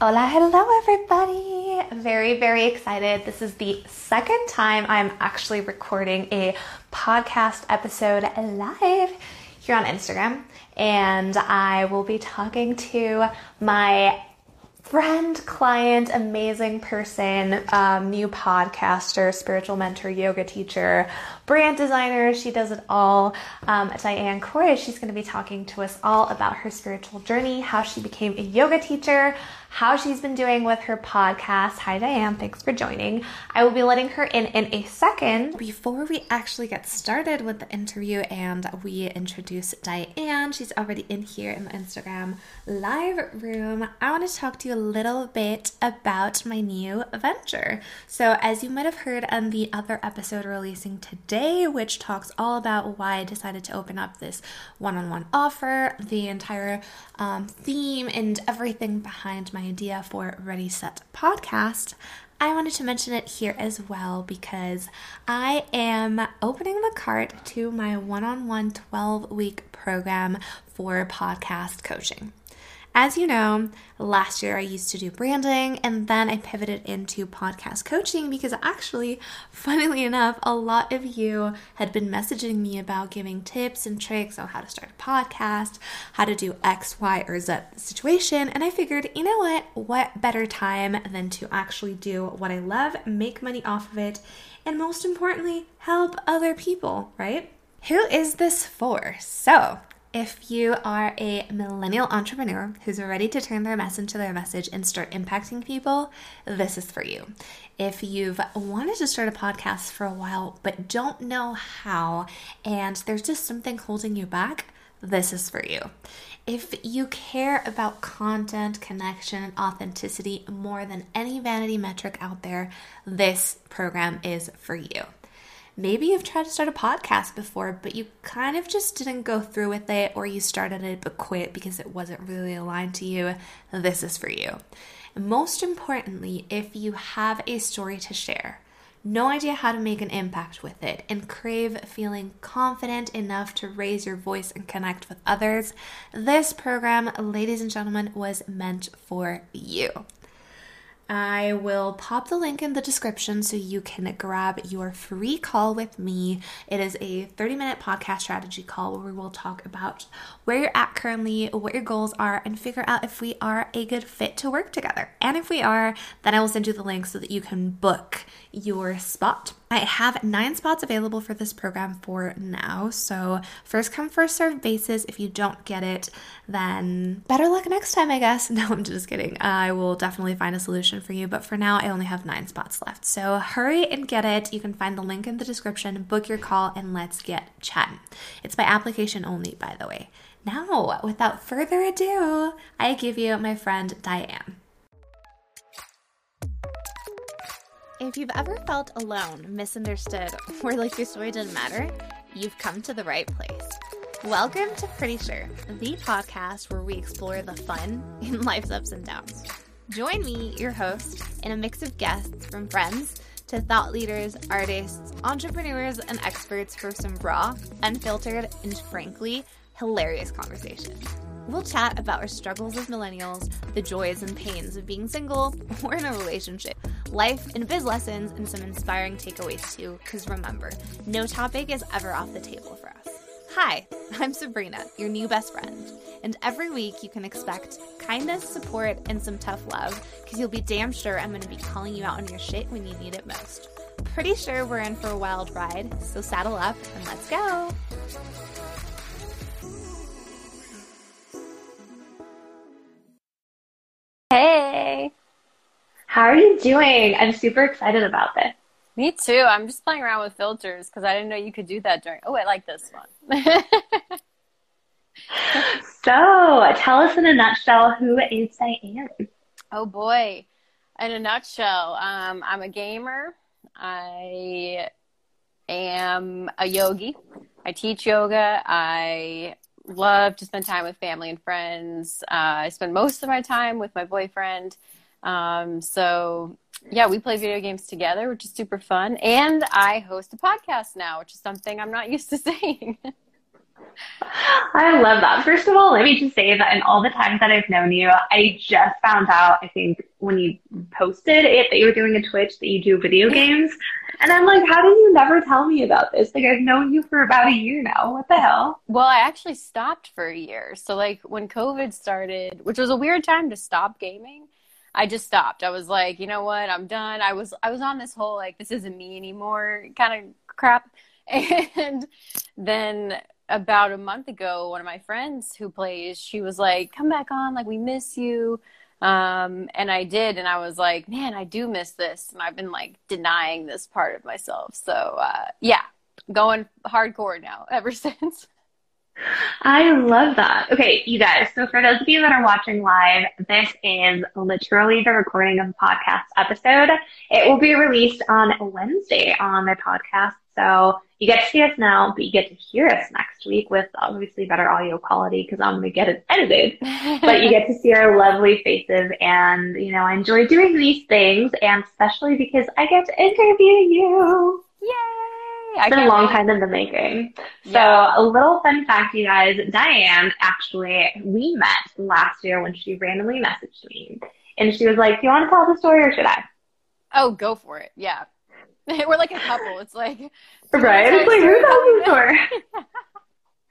Hola, hello, everybody. Very, very excited. This is the second time I'm actually recording a podcast episode live here on Instagram, and I will be talking to my friend, client, amazing person, um, new podcaster, spiritual mentor, yoga teacher, brand designer. She does it all. Um, Diane Croy, she's going to be talking to us all about her spiritual journey, how she became a yoga teacher, how she's been doing with her podcast. Hi, Diane. Thanks for joining. I will be letting her in in a second. Before we actually get started with the interview and we introduce Diane, she's already in here in the Instagram live room. I want to talk to you a little bit about my new venture. So, as you might have heard on the other episode releasing today, which talks all about why I decided to open up this one on one offer, the entire um, theme, and everything behind my idea for Ready Set Podcast, I wanted to mention it here as well because I am opening the cart to my one on one 12 week program for podcast coaching. As you know, last year I used to do branding and then I pivoted into podcast coaching because actually, funnily enough, a lot of you had been messaging me about giving tips and tricks on how to start a podcast, how to do X, Y, or Z situation. And I figured, you know what? What better time than to actually do what I love, make money off of it, and most importantly, help other people, right? Who is this for? So, if you are a millennial entrepreneur who's ready to turn their mess into their message and start impacting people, this is for you. If you've wanted to start a podcast for a while but don't know how, and there's just something holding you back, this is for you. If you care about content, connection, and authenticity more than any vanity metric out there, this program is for you. Maybe you've tried to start a podcast before, but you kind of just didn't go through with it, or you started it but quit because it wasn't really aligned to you. This is for you. And most importantly, if you have a story to share, no idea how to make an impact with it, and crave feeling confident enough to raise your voice and connect with others, this program, ladies and gentlemen, was meant for you. I will pop the link in the description so you can grab your free call with me. It is a 30 minute podcast strategy call where we will talk about where you're at currently, what your goals are, and figure out if we are a good fit to work together. And if we are, then I will send you the link so that you can book your spot. I have nine spots available for this program for now. So, first come, first serve basis. If you don't get it, then better luck next time, I guess. No, I'm just kidding. I will definitely find a solution for you. But for now, I only have nine spots left. So, hurry and get it. You can find the link in the description, book your call, and let's get chatting. It's by application only, by the way. Now, without further ado, I give you my friend Diane. If you've ever felt alone, misunderstood, or like your story didn't matter, you've come to the right place. Welcome to Pretty Sure, the podcast where we explore the fun in life's ups and downs. Join me, your host, in a mix of guests from friends to thought leaders, artists, entrepreneurs, and experts for some raw, unfiltered, and frankly, hilarious conversation. We'll chat about our struggles as millennials, the joys and pains of being single or in a relationship, life and biz lessons, and some inspiring takeaways too, because remember, no topic is ever off the table for us. Hi, I'm Sabrina, your new best friend, and every week you can expect kindness, support, and some tough love, because you'll be damn sure I'm going to be calling you out on your shit when you need it most. Pretty sure we're in for a wild ride, so saddle up and let's go! Hey, how are you doing? I'm super excited about this. Me too. I'm just playing around with filters because I didn't know you could do that during. Oh, I like this one. so, tell us in a nutshell who is Diane? Oh boy, in a nutshell, um, I'm a gamer. I am a yogi. I teach yoga. I love to spend time with family and friends. Uh, I spend most of my time with my boyfriend. Um, so yeah, we play video games together, which is super fun. And I host a podcast now, which is something I'm not used to saying. I love that. First of all, let me just say that in all the times that I've known you, I just found out, I think, when you posted it that you were doing a Twitch that you do video games. And I'm like, how did you never tell me about this? Like, I've known you for about a year now. What the hell? Well, I actually stopped for a year. So, like, when COVID started, which was a weird time to stop gaming, I just stopped. I was like, you know what? I'm done. I was I was on this whole like this isn't me anymore kind of crap. And then about a month ago, one of my friends who plays, she was like, "Come back on, like we miss you." Um, and I did, and I was like, "Man, I do miss this," and I've been like denying this part of myself. So uh, yeah, going hardcore now ever since. I love that. Okay, you guys. So for those of you that are watching live, this is literally the recording of the podcast episode. It will be released on Wednesday on the podcast. So you get to see us now, but you get to hear us next week with obviously better audio quality because I'm going to get it edited. but you get to see our lovely faces and, you know, I enjoy doing these things and especially because I get to interview you. Yay! It's been a long wait. time in the making. So yeah. a little fun fact, you guys, Diane actually, we met last year when she randomly messaged me and she was like, do you want to tell the story or should I? Oh, go for it. Yeah. We're like a couple. It's like right. It's like who the story?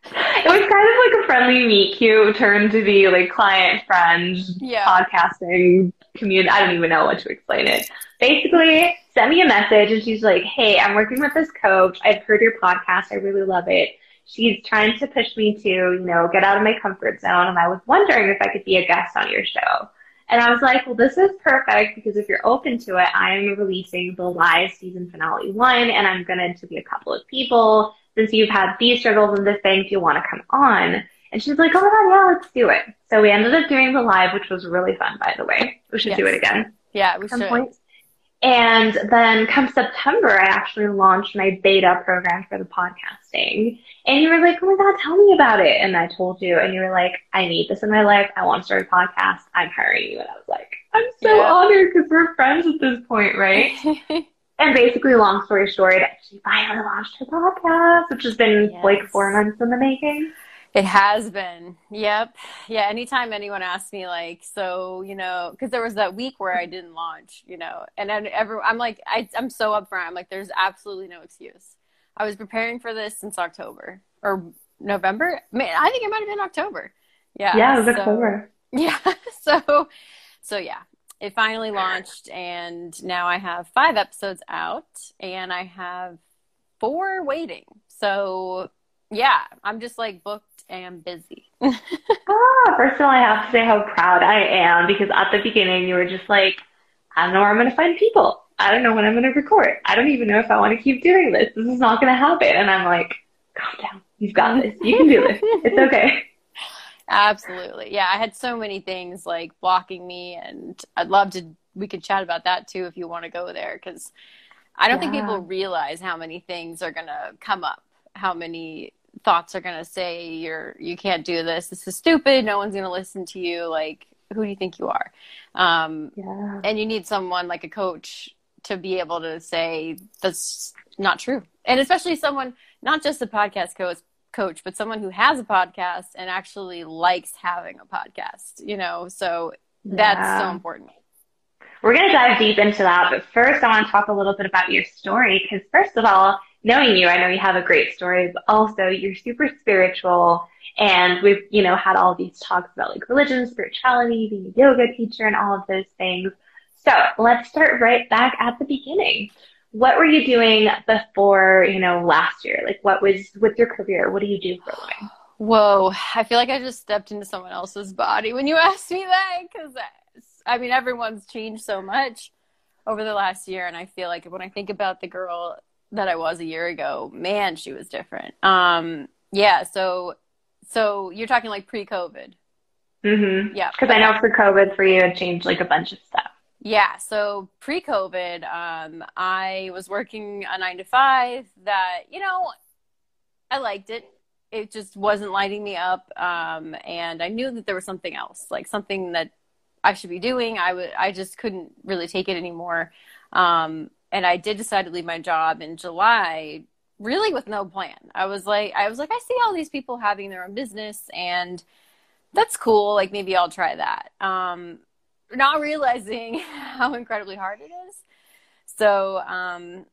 it was kind of like a friendly meet cute turned to be like client friend yeah. podcasting community. I don't even know what to explain it. Basically, sent me a message and she's like, "Hey, I'm working with this coach. I've heard your podcast. I really love it." She's trying to push me to, you know, get out of my comfort zone, and I was wondering if I could be a guest on your show. And I was like, well, this is perfect because if you're open to it, I'm releasing the live season finale one and I'm going to interview a couple of people. Since you've had these struggles and this thing, do you want to come on? And she's like, oh my God, yeah, let's do it. So we ended up doing the live, which was really fun, by the way. We should yes. do it again. Yeah, we should. Point. And then come September, I actually launched my beta program for the podcasting. And you were like, oh my God, tell me about it. And I told you, and you were like, I need this in my life. I want to start a podcast. I'm hiring you. And I was like, I'm so yeah. honored because we're friends at this point, right? and basically, long story short, she finally launched her podcast, which has been yes. like four months in the making. It has been. Yep. Yeah. Anytime anyone asks me, like, so, you know, because there was that week where I didn't launch, you know, and then every, I'm like, I, I'm so upfront. I'm like, there's absolutely no excuse. I was preparing for this since October or November. I think it might have been October. Yeah. Yeah, it was so, October. Yeah. So, so yeah, it finally launched, and now I have five episodes out, and I have four waiting. So, yeah, I'm just like booked and busy. ah, first of all, I have to say how proud I am because at the beginning you were just like, I don't know where I'm going to find people. I don't know when I'm going to record. I don't even know if I want to keep doing this. This is not going to happen. And I'm like, calm down. You've got this. You can do this. It's okay. Absolutely. Yeah. I had so many things like blocking me, and I'd love to, we could chat about that too if you want to go there because I don't yeah. think people realize how many things are going to come up, how many thoughts are going to say you're, you can't do this. This is stupid. No one's going to listen to you. Like, who do you think you are? Um, yeah. And you need someone like a coach to be able to say that's not true. And especially someone, not just a podcast coach, coach, but someone who has a podcast and actually likes having a podcast, you know, so that's yeah. so important. We're going to dive deep into that, but first I want to talk a little bit about your story because first of all, knowing you, I know you have a great story, but also you're super spiritual and we've, you know, had all these talks about like religion, spirituality, being a yoga teacher and all of those things. So let's start right back at the beginning. What were you doing before, you know, last year? Like what was with your career? What do you do for a living? Whoa, I feel like I just stepped into someone else's body when you asked me that because I mean, everyone's changed so much over the last year. And I feel like when I think about the girl that I was a year ago, man, she was different. Um, yeah. So, so you're talking like pre-COVID. Mm-hmm. Yeah. Because I know for COVID for you, it changed like a bunch of stuff. Yeah. So pre COVID, um, I was working a nine to five that, you know, I liked it. It just wasn't lighting me up. Um, and I knew that there was something else, like something that I should be doing. I would, I just couldn't really take it anymore. Um, and I did decide to leave my job in July really with no plan. I was like, I was like, I see all these people having their own business, and that's cool. Like maybe I'll try that. Um, not realizing how incredibly hard it is. So, um,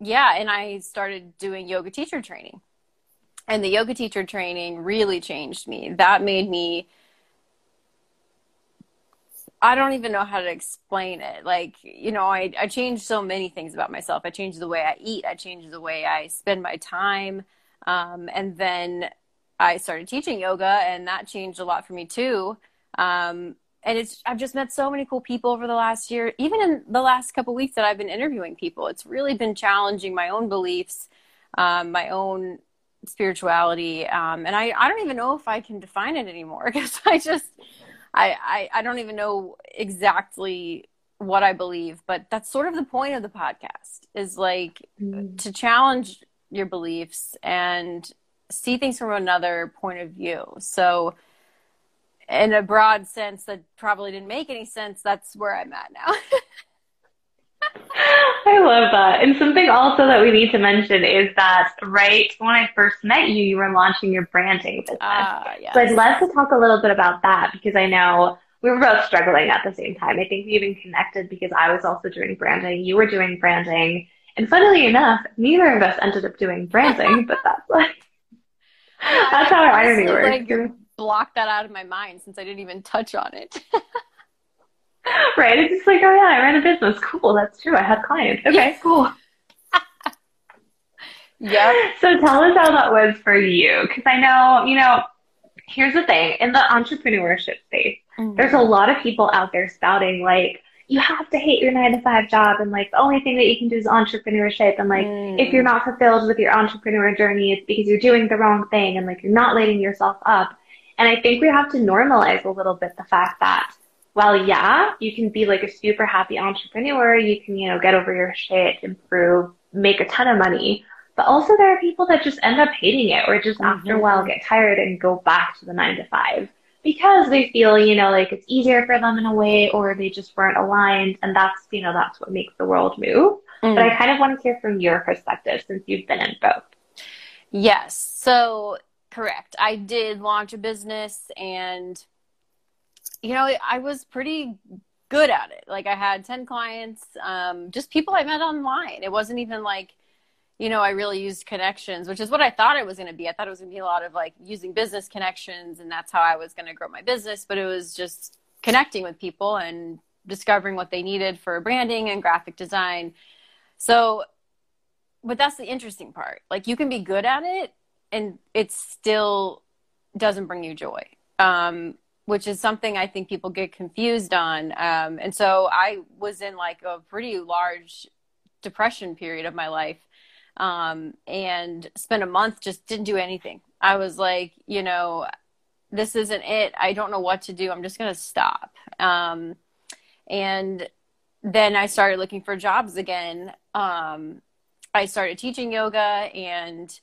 yeah, and I started doing yoga teacher training. And the yoga teacher training really changed me. That made me I don't even know how to explain it. Like, you know, I, I changed so many things about myself. I changed the way I eat. I changed the way I spend my time. Um, and then I started teaching yoga and that changed a lot for me too. Um, and it's, I've just met so many cool people over the last year, even in the last couple weeks that I've been interviewing people, it's really been challenging my own beliefs, um, my own spirituality. Um, and I, I don't even know if I can define it anymore because I just, I, I, I don't even know exactly what I believe, but that's sort of the point of the podcast is like mm. to challenge your beliefs and see things from another point of view. So, in a broad sense that probably didn't make any sense, that's where I'm at now. I love that. And something also that we need to mention is that right when I first met you, you were launching your branding business. Uh, yes. So I'd love to talk a little bit about that because I know we were both struggling at the same time. I think we even connected because I was also doing branding. You were doing branding. And funnily enough, neither of us ended up doing branding, but that's like, that's how our irony works. Like, block that out of my mind since I didn't even touch on it. right? It's just like, oh yeah, I ran a business. Cool, that's true. I had clients. Okay, cool. yeah. So tell us how that was for you, because I know, you know, here's the thing: in the entrepreneurship space, mm-hmm. there's a lot of people out there spouting like. You have to hate your nine to five job, and like the only thing that you can do is entrepreneurship. And like, mm. if you're not fulfilled with your entrepreneur journey, it's because you're doing the wrong thing, and like you're not lighting yourself up. And I think we have to normalize a little bit the fact that well, yeah, you can be like a super happy entrepreneur. You can, you know, get over your shit, improve, make a ton of money. But also there are people that just end up hating it or just mm-hmm. after a while get tired and go back to the nine to five because they feel, you know, like it's easier for them in a way or they just weren't aligned. And that's, you know, that's what makes the world move. Mm. But I kind of want to hear from your perspective since you've been in both. Yes. So correct. I did launch a business and you know, I was pretty good at it. Like I had 10 clients, um, just people I met online. It wasn't even like, you know, I really used connections, which is what I thought it was going to be. I thought it was going to be a lot of like using business connections and that's how I was going to grow my business. But it was just connecting with people and discovering what they needed for branding and graphic design. So, but that's the interesting part. Like you can be good at it and it still doesn't bring you joy. Um, which is something I think people get confused on. Um, and so I was in like a pretty large depression period of my life um, and spent a month just didn't do anything. I was like, you know, this isn't it. I don't know what to do. I'm just going to stop. Um, and then I started looking for jobs again. Um, I started teaching yoga and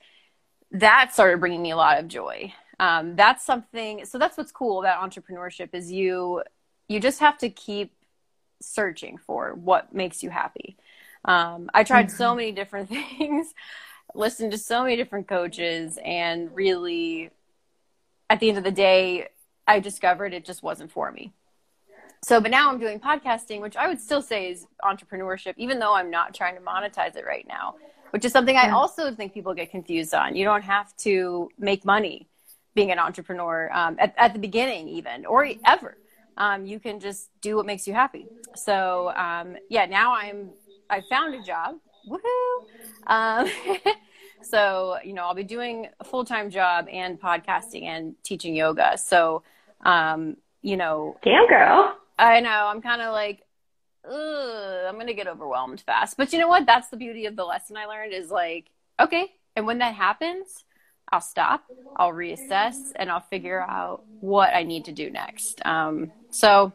that started bringing me a lot of joy um, that's something so that's what's cool about entrepreneurship is you you just have to keep searching for what makes you happy. Um, i tried mm-hmm. so many different things listened to so many different coaches and really at the end of the day i discovered it just wasn't for me. So but now i'm doing podcasting which i would still say is entrepreneurship even though i'm not trying to monetize it right now which is something i also think people get confused on. You don't have to make money being an entrepreneur um, at, at the beginning, even or ever. Um, you can just do what makes you happy. So um, yeah, now I'm I found a job. Woohoo! Um, so you know I'll be doing a full time job and podcasting and teaching yoga. So um, you know, damn girl. I know. I'm kind of like, I'm gonna get overwhelmed fast. But you know what? That's the beauty of the lesson I learned is like, okay, and when that happens, I'll stop, I'll reassess, and I'll figure out what I need to do next. Um, so,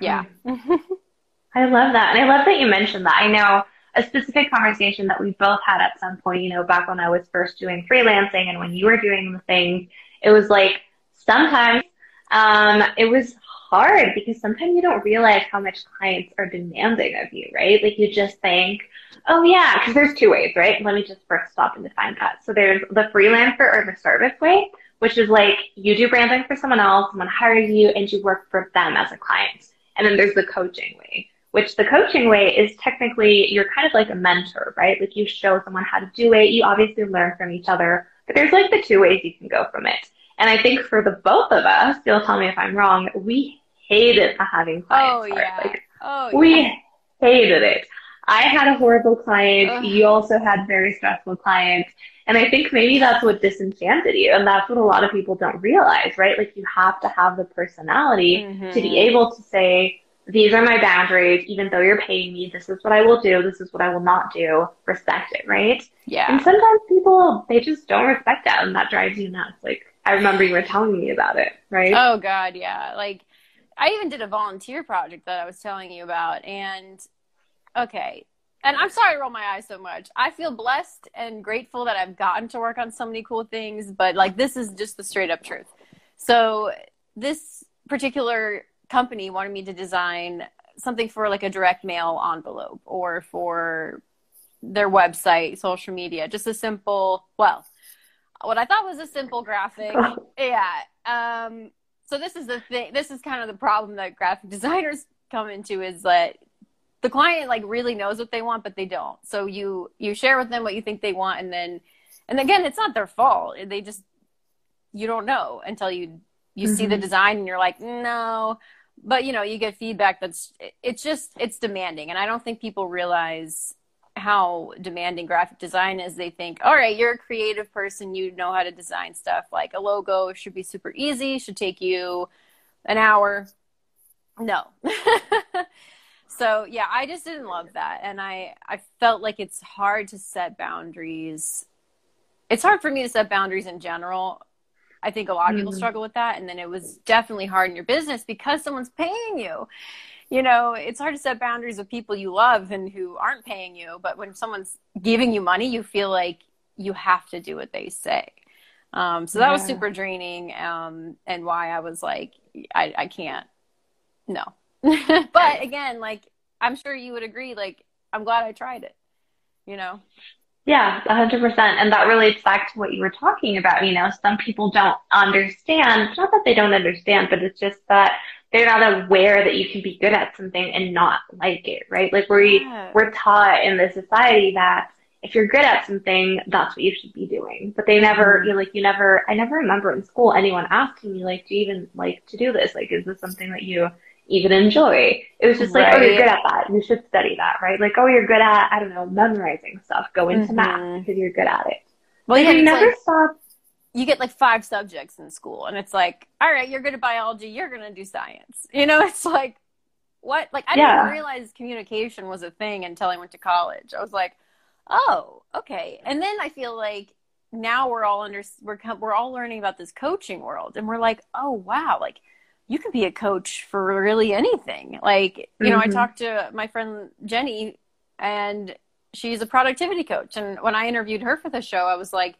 yeah. I love that. And I love that you mentioned that. I know a specific conversation that we both had at some point, you know, back when I was first doing freelancing and when you were doing the thing, it was like sometimes um, it was hard because sometimes you don't realize how much clients are demanding of you, right? Like you just think, oh yeah, because there's two ways, right? Let me just first stop and define that. So there's the freelancer or the service way, which is like you do branding for someone else, someone hires you and you work for them as a client. And then there's the coaching way, which the coaching way is technically you're kind of like a mentor, right? Like you show someone how to do it. You obviously learn from each other, but there's like the two ways you can go from it. And I think for the both of us, you'll tell me if I'm wrong, we hated having clients. Oh, yeah. Like, Oh, we yeah. hated it. I had a horrible client. Ugh. You also had very stressful clients. And I think maybe that's what disenchanted you. And that's what a lot of people don't realize, right? Like you have to have the personality mm-hmm. to be able to say, these are my boundaries. Even though you're paying me, this is what I will do. This is what I will not do. Respect it, right? Yeah. And sometimes people, they just don't respect that. And that drives you nuts. Like I remember you were telling me about it, right? Oh God, yeah. Like I even did a volunteer project that I was telling you about, and okay. And I'm sorry to roll my eyes so much. I feel blessed and grateful that I've gotten to work on so many cool things, but like this is just the straight up truth. So this particular company wanted me to design something for like a direct mail envelope or for their website, social media, just a simple, well, what I thought was a simple graphic. Yeah. Um, so this is the thing. This is kind of the problem that graphic designers come into is that the client like really knows what they want, but they don't. So you you share with them what you think they want, and then and again, it's not their fault. They just you don't know until you you see the Mhm. design and you're like no. But you know, you get feedback that's it's just it's demanding, and I don't think people realize how demanding graphic design is they think all right you're a creative person you know how to design stuff. Like a logo should be super easy should take you an hour. No. So yeah i just didn't love that and i i felt like it's hard to set boundaries. It's hard for me to set boundaries in general. I think a lot of people Mhm. struggle with that and then it was definitely hard in your business because someone's paying you you know, it's hard to set boundaries with people you love and who aren't paying you. But when someone's giving you money, you feel like you have to do what they say. Um, so that was super draining, um, and why I was like, I, I can't, no. but again, like I'm sure you would agree. Like I'm glad I tried it. You know. Yeah, a hundred percent. And that relates back to what you were talking about. You know, some people don't understand. It's not that they don't understand, but it's just that they're not aware that you can be good at something and not like it, right? Like we Yeah. we're taught in the society that if you're good at something, that's what you should be doing. But they never, you know, like you never. I never remember in school anyone asking me like, do you even like to do this? Like, is this something that you even enjoy? It was just like, oh, you're good at that. You should study that, right? Like, oh, you're good at, I don't know, memorizing stuff. Go into Mhm. math because you're good at it. Well, Like, yeah, we never like- stop. You get like five subjects in school and it's like all right you're good at biology you're going to do science. You know it's like what? Like i didn't realize communication was a thing until i went to college. I was like oh okay. And then i feel like now we're all under we're we're all learning about this coaching world and we're like oh wow like you can be a coach for really anything. Like you know i Mhm. talked to my friend jenny and she's a productivity coach and when i interviewed her for the show i was like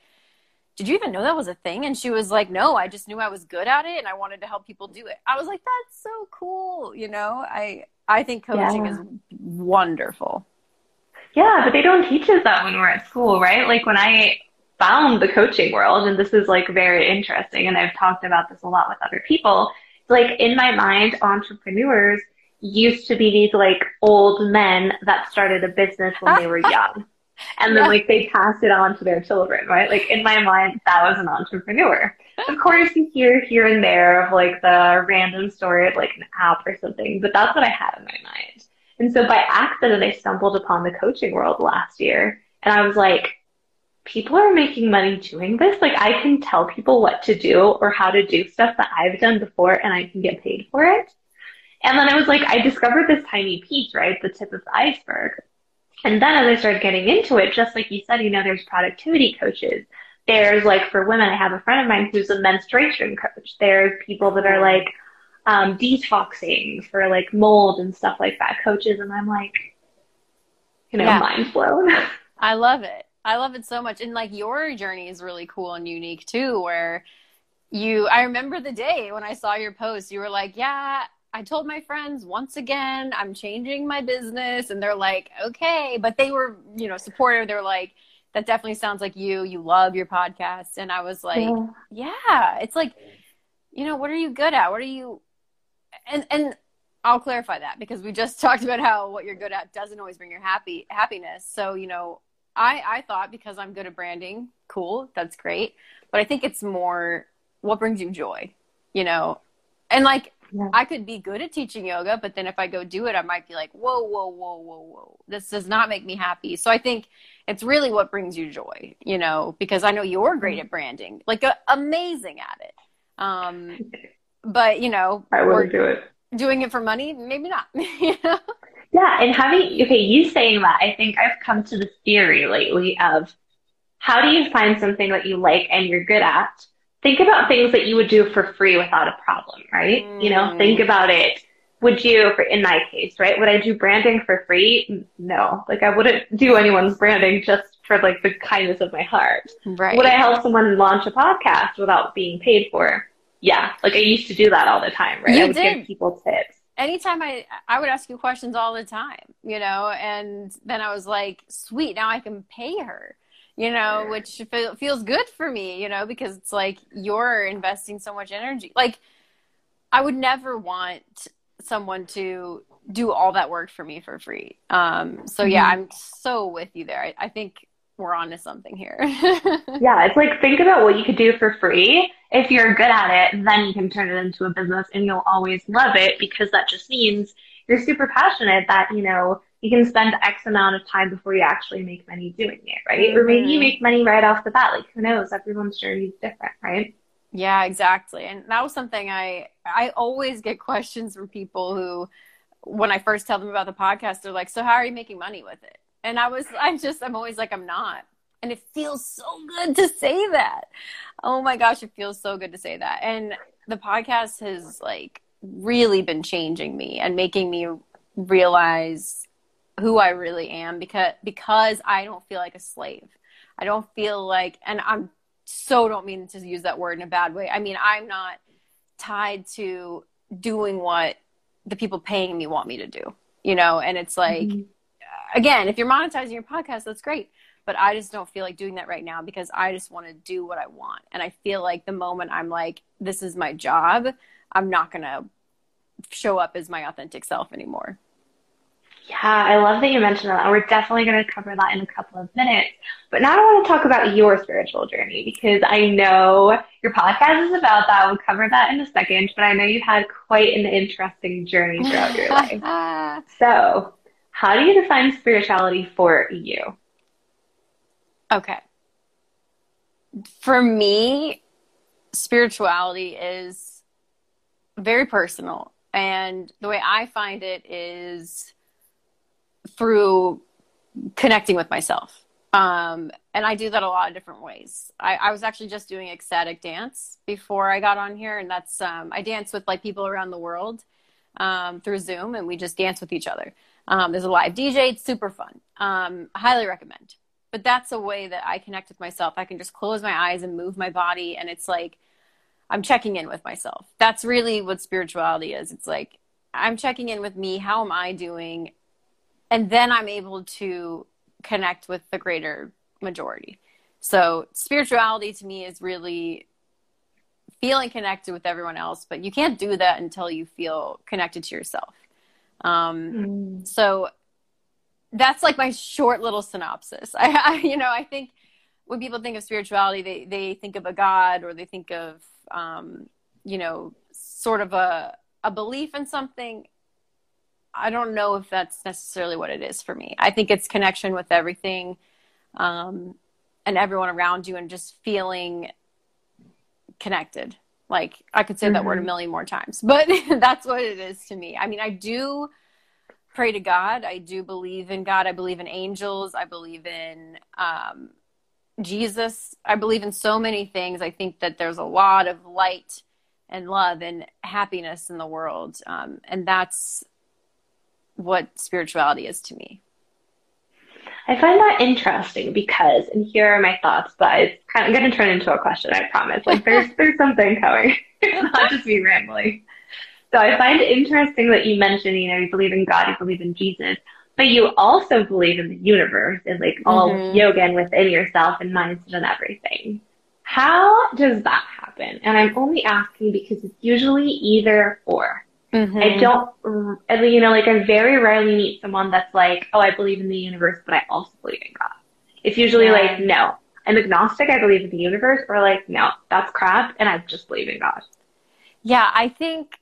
did you even know that was a thing? And she was like, no, I just knew I was good at it and I wanted to help people do it. I was like, that's so cool. You know, I, I think coaching Yeah. is wonderful. Yeah, but they don't teach us that when we're at school, right? Like when I found the coaching world, and this is like very interesting, and I've talked about this a lot with other people. Like in my mind, entrepreneurs used to be these like old men that started a business when they were young. And then Yeah. like they passed it on to their children, right? Like in my mind, that was an entrepreneur. Of course you hear here and there of like the random story of like an app or something, but that's what I had in my mind. And so by accident, I stumbled upon the coaching world last year and I was like, people are making money doing this. Like I can tell people what to do or how to do stuff that I've done before and I can get paid for it. And then I was like, I discovered this tiny piece, right? The tip of the iceberg. And then as I started getting into it, just like you said, you know, there's productivity coaches. There's like for women, I have a friend of mine who's a menstruation coach. There's people that are like um, detoxing for like mold and stuff like that, coaches. And I'm like, you know, Yeah. mind blown. I love it. I love it so much. And like your journey is really cool and unique too, where you, I remember the day when I saw your post, you were like, yeah, I told my friends once again, I'm changing my business. And they're like, okay. But they were, you know, supportive. They're like, that definitely sounds like you. You love your podcast. And I was like, yeah, yeah. it's like, you know, what are you good at? What are you, and, and I'll clarify that because we just talked about how what you're good at doesn't always bring your happy happiness. So, you know, I, I thought because I'm good at branding, cool, that's great. But I think it's more what brings you joy, you know? And like, yeah. I could be good at teaching yoga, but then if I go do it, I might be like, whoa, whoa, whoa, whoa, whoa. This does not make me happy. So I think it's really what brings you joy, you know, because I know you're great at branding, like uh, amazing at it. Um, but you know, I wouldn't do it. Doing it for money, maybe not. you know? Yeah, and having okay, you saying that, I think I've come to the theory lately of how do you find something that you like and you're good at? Think about things that you would do for free without a problem, right? Mm. You know, think mm. about it. Would you, for, in my case, right? Would I do branding for free? No. Like I wouldn't do anyone's branding just for like the kindness of my heart. Right. Would I help someone launch a podcast without being paid for? Yeah. Like I used to do that all the time, right? You I would did. give people tips anytime I I would ask you questions all the time, you know, and then I was like, sweet, now I can pay her, you know, which feel, feels good for me, you know, because it's like you're investing so much energy. Like I would never want someone to do all that work for me for free. Um, so yeah, mm-hmm. I'm so with you there. I, I think we're on to something here. yeah, it's like think about what you could do for free. If you're good at it, then you can turn it into a business and you'll always love it because that just means you're super passionate that, you know, you can spend X amount of time before you actually make money doing it, right? Mm-hmm. Or maybe you mm-hmm. make money right off the bat. Like who knows? Everyone's journey is different, right? Yeah, exactly. And that was something I I always get questions from people who when I first tell them about the podcast, they're like, So how are you making money with it? And I was, I'm just, I'm always like, I'm not. And it feels so good to say that. Oh my gosh, it feels so good to say that. And the podcast has like really been changing me and making me realize who I really am because because I don't feel like a slave. I don't feel like and I'm so don't mean to use that word in a bad way. I mean, I'm not tied to doing what the people paying me want me to do. You know, and it's like mm-hmm again, if you're monetizing your podcast, that's great. But I just don't feel like doing that right now because I just want to do what I want. And I feel like the moment I'm like, this is my job, I'm not going to show up as my authentic self anymore. Yeah, I love that you mentioned that. We're definitely going to cover that in a couple of minutes. But now I want to talk about your spiritual journey because I know your podcast is about that. We'll cover that in a second. But I know you've had quite an interesting journey throughout your life. so how do you define spirituality for you? Okay. For me, spirituality is very personal. And the way I find it is through connecting with myself. Um, and I do that a lot of different ways. I, I, was actually just doing ecstatic dance before I got on here, and that's um, I dance with like people around the world um, through Zoom, and we just dance with each other. Um, there's a live DJ. It's super fun. Um, highly recommend. But that's a way that I connect with myself. I can just close my eyes and move my body, and it's like I'm checking in with myself. That's really what spirituality is. It's like I'm checking in with me. How am I doing? And then I'm able to connect with the greater majority. So spirituality to me is really feeling connected with everyone else, but you can't do that until you feel connected to yourself. Um, mm. So that's like my short little synopsis. I, I, you know, I think when people think of spirituality, they, they think of a God or they think of, um, you know, sort of a, a belief in something. I don't know if that's necessarily what it is for me. I think it's connection with everything um, and everyone around you and just feeling connected. Like I could say mm-hmm. that word a mm-hmm. million more times, but that's what it is to me. I mean, I do pray to God. I do believe in God. I believe in angels. I believe in um, Jesus. I believe in so many things. I think that there's a lot of light and love and happiness in the world. Um, and that's what spirituality is to me. I find that interesting because, and here are my thoughts, but it's kind of going to turn into a question. I promise. Like there's there's something coming. it's not just me rambling. So I find it interesting that you mentioned, you know, you believe in God, you believe in Jesus, but you also believe in the universe and like all Mhm. yoga and within yourself and mindset and everything. How does that happen? And I'm only asking because it's usually either or. Mm-hmm. I don't, you know, like I very rarely meet someone that's like, oh, I believe in the universe, but I also believe in God. It's usually Yeah. like, no, I'm agnostic, I believe in the universe, or like, no, that's crap, and I just believe in God. Yeah, I think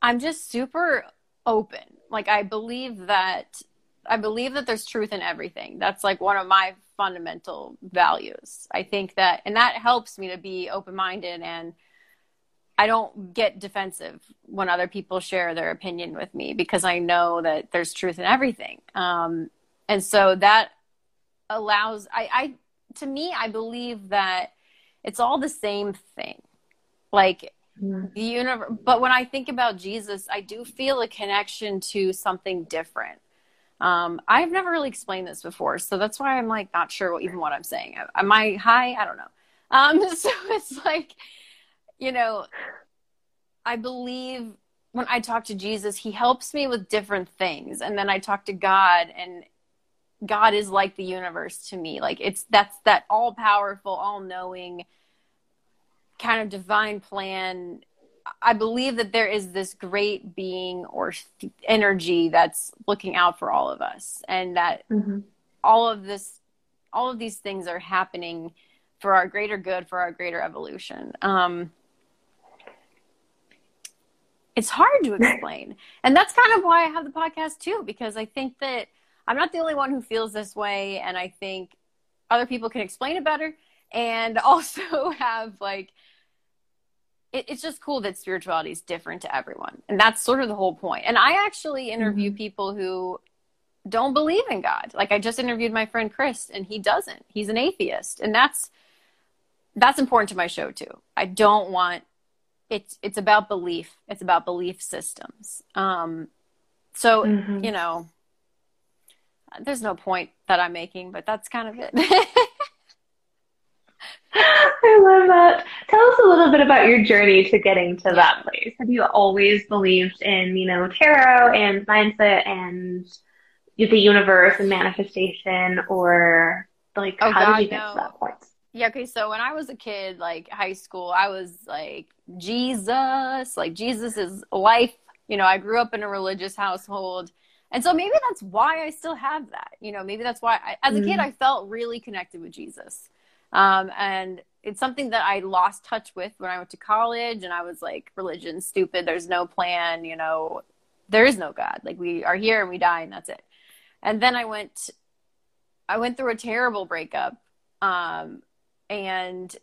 I'm just super open. Like I believe that I believe that there's truth in everything. That's like one of my fundamental values. I think that and that helps me to be open-minded and I don't get defensive when other people share their opinion with me because I know that there's truth in everything. Um, and so that allows I, I to me I believe that it's all the same thing. Like the universe but when i think about jesus i do feel a connection to something different. Um, i've never really explained this before so that's why i'm like not sure what, even what i'm saying. Am i high? I don't know. Um, so it's like you know i believe when i talk to jesus he helps me with different things. And then i talk to god and god is like the universe to me. Like it's that's that all powerful all knowing kind of divine plan. I believe that there is this great being or energy that's looking out for all of us and that Mm-hmm. all of this all of these things are happening for our greater good for our greater evolution. Um it's hard to explain. And that's kind of why i have the podcast too because i think that i'm not the only one who feels this way and i think other people can explain it better and also have like it, it's just cool that spirituality is different to everyone. And that's sort of the whole point. point and i actually interview mm-hmm. people who don't believe in god. Like i just interviewed my friend chris and he doesn't. He's an atheist. And that's that's important to my show too. I don't want it's it's about belief it's about belief systems um so Mhm. you know there's no point that i'm making but that's kind of it I love that. Tell us a little bit about your journey to getting to that place. Have you always believed in, you know, tarot and mindset and the universe and manifestation, or like Oh, how God, did you get no. to that point? Yeah, okay, so when I was a kid, like high school, I was like, Jesus, like Jesus is life. You know, I grew up in a religious household. And so maybe that's why I still have that. You know, maybe that's why I, as a kid, I felt really connected with Jesus. Um, and it's something that I lost touch with when I went to college and I was like, religion, stupid. There's no plan. You know, there is no God. Like we are here and we die and that's it. And then I went, I went through a terrible breakup. Um, and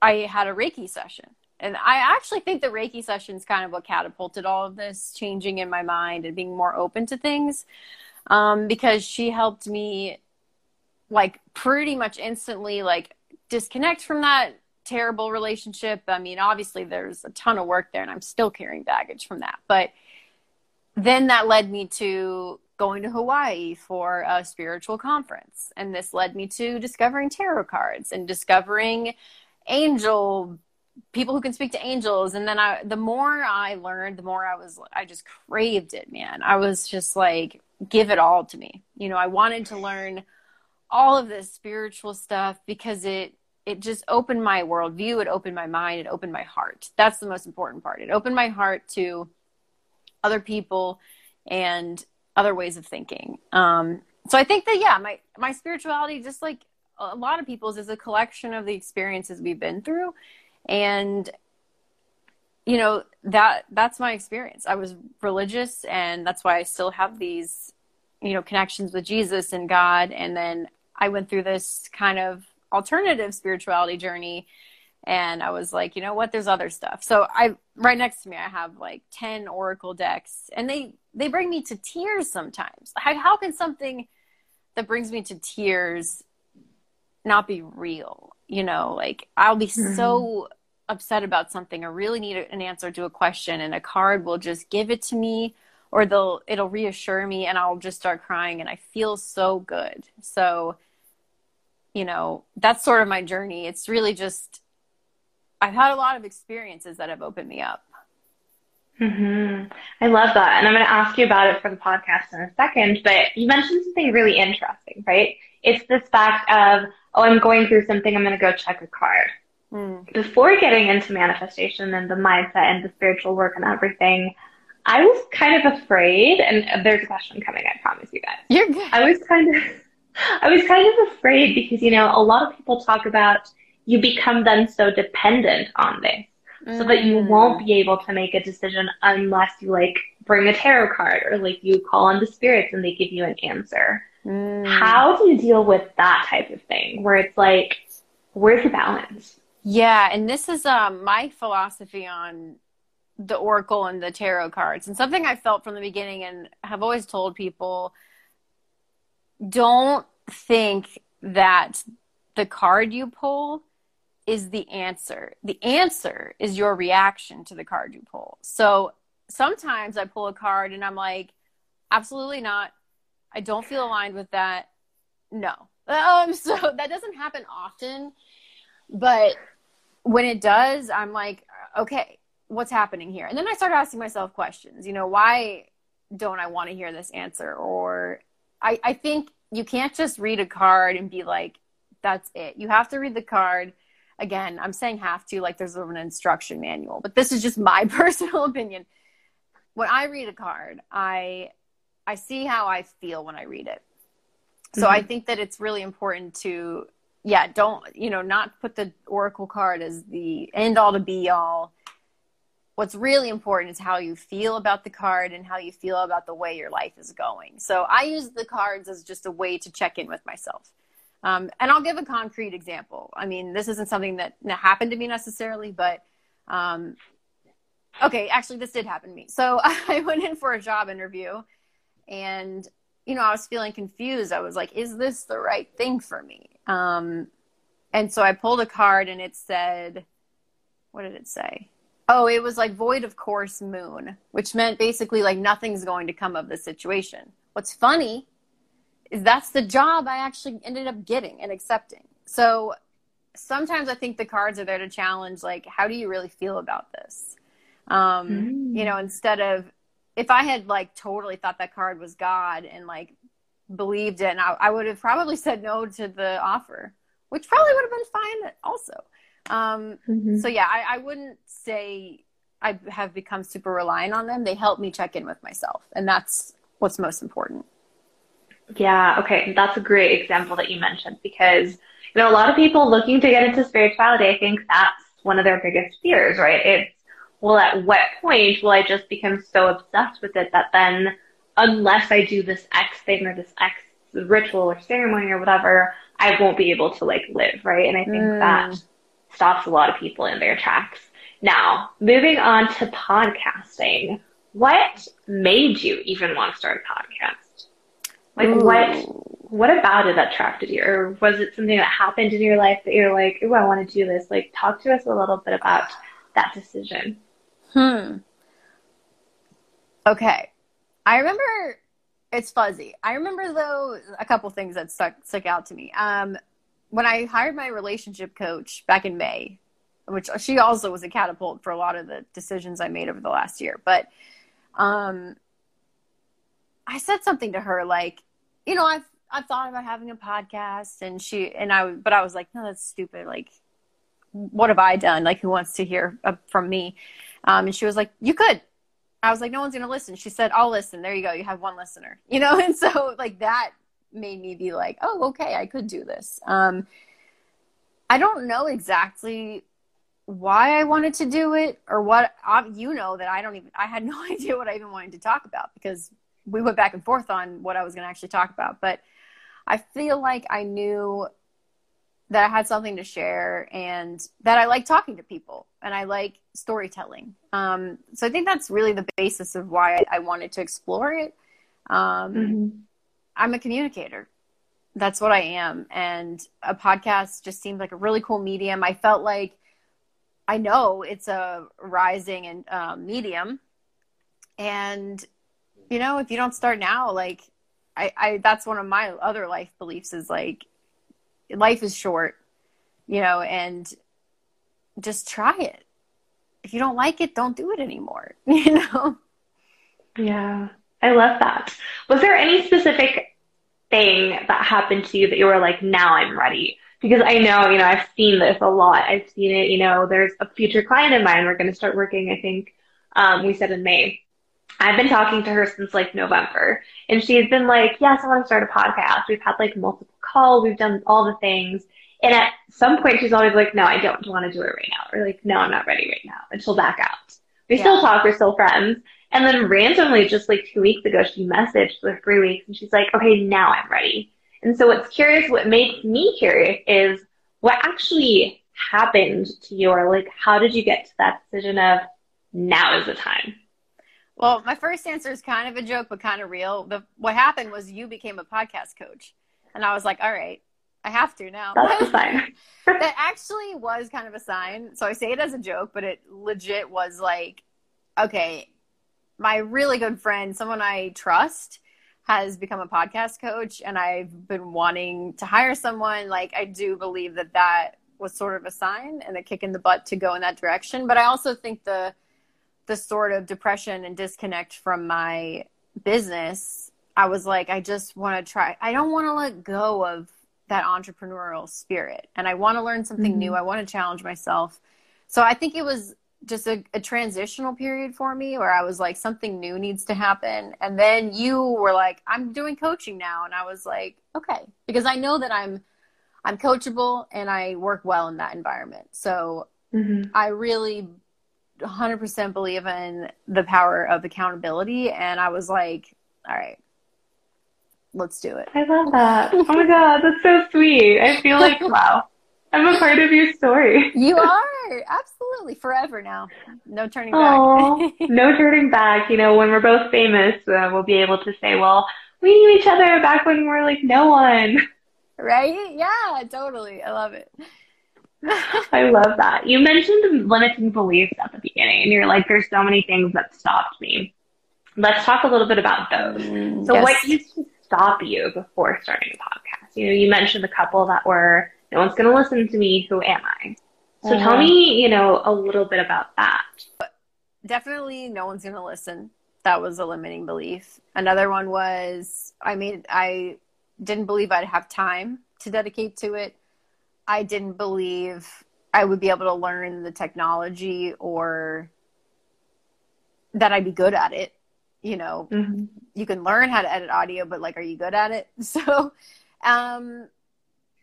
I had a Reiki session. And I actually think the Reiki session is kind of what catapulted all of this changing in my mind and being more open to things. Um, because she helped me like pretty much instantly like disconnect from that terrible relationship. I mean, obviously there's a ton of work there and I'm still carrying baggage from that. But then that led me to going to Hawaii for a spiritual conference. And this led me to discovering tarot cards and discovering angel people who can speak to angels. And then I, the more I learned, the more I was, I just craved it, man. I was just like, give it all to me. You know, I wanted to learn all of this spiritual stuff because it, it just opened my worldview. It opened my mind. It opened my heart. That's the most important part. It opened my heart to other people and other ways of thinking. Um, so I think that yeah, my my spirituality, just like a lot of people's, is a collection of the experiences we've been through, and you know that that's my experience. I was religious, and that's why I still have these you know connections with Jesus and God. And then I went through this kind of alternative spirituality journey and I was like, you know what? There's other stuff. So I right next to me, I have like ten oracle decks, and they they bring me to tears sometimes. How, how can something that brings me to tears not be real? You know, like I'll be mm-hmm. so upset about something or really need an answer to a question, and a card will just give it to me, or they'll it'll reassure me, and I'll just start crying, and I feel so good. So, you know, that's sort of my journey. It's really just I've had a lot of experiences that have opened me up. hmm I love that. And I'm going to ask you about it for the podcast in a second, but you mentioned something really interesting, right? It's this fact of, oh, I'm going through something, I'm going to go check a card. Mm. Before getting into manifestation and the mindset and the spiritual work and everything, I was kind of afraid, and there's a question coming, I promise you guys. You're good. I was kind of, I was kind of afraid because, you know, a lot of people talk about you become then so dependent on this so that you Mm. won't be able to make a decision unless you like bring a tarot card or like you call on the spirits and they give you an answer. Mm. How do you deal with that type of thing where it's like, where's the balance? Yeah, and this is um, my philosophy on the oracle and the tarot cards, and something I felt from the beginning, and have always told people: don't think that the card you pull is the answer. The answer is your reaction to the card you pull. So sometimes I pull a card and I'm like, absolutely not. I don't feel aligned with that. No. Um, so that doesn't happen often, but when it does, I'm like, okay, what's happening here? And then I start asking myself questions. You know, why don't I want to hear this answer? Or I, I think you can't just read a card and be like, that's it. You have to read the card. Again, I'm saying have to, like there's an instruction manual, but this is just my personal opinion. When I read a card, I I see how I feel when I read it. So I mm-hmm. think that it's really important to yeah, don't you know, not put the oracle card as the end all to be all. What's really important is how you feel about the card and how you feel about the way your life is going. So I use the cards as just a way to check in with myself. Um, and I'll give a concrete example. I mean, this isn't something that happened to me necessarily, but um, okay, actually, this did happen to me. So I went in for a job interview and you know, I was feeling confused. I was like, is this the right thing for me? Um, and so I pulled a card and it said, what did it say? Oh, it was like void of course moon, which meant basically like nothing's going to come of the situation. What's funny that's the job I actually ended up getting and accepting. So sometimes I think the cards are there to challenge, like, how do you really feel about this? Um, Mm. You know, instead of if I had like totally thought that card was God and like believed it, and I, I would have probably said no to the offer, which probably would have been fine also. Um, Mhm. so yeah, I, I wouldn't say I have become super reliant on them. They help me check in with myself, and that's what's most important. Yeah, okay. That's a great example that you mentioned because, you know, a lot of people looking to get into spirituality, I think that's one of their biggest fears, right? It's, well, at what point will I just become so obsessed with it that then, unless I do this X thing or this X ritual or ceremony or whatever, I won't be able to like live, right? And I think Mm. that stops a lot of people in their tracks. Now, moving on to podcasting, what made you even want to start a podcast? Like what what about it attracted you? Or was it something that happened in your life that you're like, oh, I want to do this? Like talk to us a little bit about that decision. Hmm. Okay. I remember it's fuzzy. I remember though a couple things that stuck stuck out to me. Um, when I hired my relationship coach back in May, which she also was a catapult for a lot of the decisions I made over the last year, but um, I said something to her like, you know, I've I've thought about having a podcast, and she and I, but I was like, no, that's stupid. Like, what have I done? Like, who wants to hear uh, from me? Um, and she was like, you could. I was like, no one's to listen. She said, I'll listen. There you go. You have one listener, you know? And so like that made me be like, oh, okay, I could do this. Um, I don't know exactly why I wanted to do it or what, uh, you know, that I don't even, I had no idea what I even wanted to talk about because we went back and forth on what I was going to actually talk about. But I feel like I knew that I had something to share and that I like talking to people and I like storytelling. Um, so I think that's really the basis of why I, I wanted to explore it. Um, I'm a communicator. That's what I am. And a podcast just seemed like a really cool medium. I felt like I know it's a rising and um, medium. And, you know, if you don't start now, like, I, I, that's one of my other life beliefs is like, life is short, you know, and just try it. if you don't like it, don't do it anymore. You know? Yeah, I love that. Was there any specific thing that happened to you that you were like, now I'm ready? Because I know, you know, I've seen this a lot. I've seen it, you know, there's a future client of mine. We're going to start working, I think, um, we said in May. I've been talking to her since like November and she's been like, yes, I want to start a podcast. We've had like multiple calls. We've done all the things. And at some point she's always like, no, I don't want to do it right now. Or like, no, I'm not ready right now. And she'll back out. We yeah. still talk. We're still friends. And then randomly, just like two weeks ago, she messaged for three weeks and she's like, okay, now I'm ready. And so what's curious, what makes me curious is what actually happened to you or like, how did you get to that decision of now is the time? Well, my first answer is kind of a joke, but kind of real. The, what happened was you became a podcast coach. And I was like, all right, I have to now. That's a sign. that actually was kind of a sign. So I say it as a joke, but it legit was like, okay, my really good friend, someone I trust, has become a podcast coach, and I've been wanting to hire someone. Like, I do believe that that was sort of a sign and a kick in the butt to go in that direction. But I also think the the sort of depression and disconnect from my business, I was like, I just want to try. I don't want to let go of that entrepreneurial spirit, and I want to learn something mm-hmm. new. I want to challenge myself. So I think it was just a, a, transitional period for me where I was like, something new needs to happen. And then you were like, I'm doing coaching now. And I was like, okay, because I know that I'm, I'm coachable and I work well in that environment. So mm-hmm. I really 100% believe in the power of accountability. And I was like, all right, let's do it. I love that. Oh my God, that's so sweet. I feel like, wow, I'm a part of your story. You are absolutely forever now. No turning back. no turning back. You know, when we're both famous, uh, we'll be able to say, well, we knew each other back when we were like no one. Right? Yeah, totally. I love it. I love that. You mentioned limiting beliefs at the beginning, and you're like, there's so many things that stopped me. Let's talk a little bit about those. Mm, so, yes. what used to stop you before starting a podcast? You know, you mentioned a couple that were, no one's going to listen to me. Who am I? So tell me, you know, a little bit about that. Definitely no one's going to listen. That was a limiting belief. Another one was I mean, I didn't believe I'd have time to dedicate to it. I didn't believe I would be able to learn the technology or that I'd be good at it. You know, mm-hmm. you can learn how to edit audio, but like, are you good at it? So, um,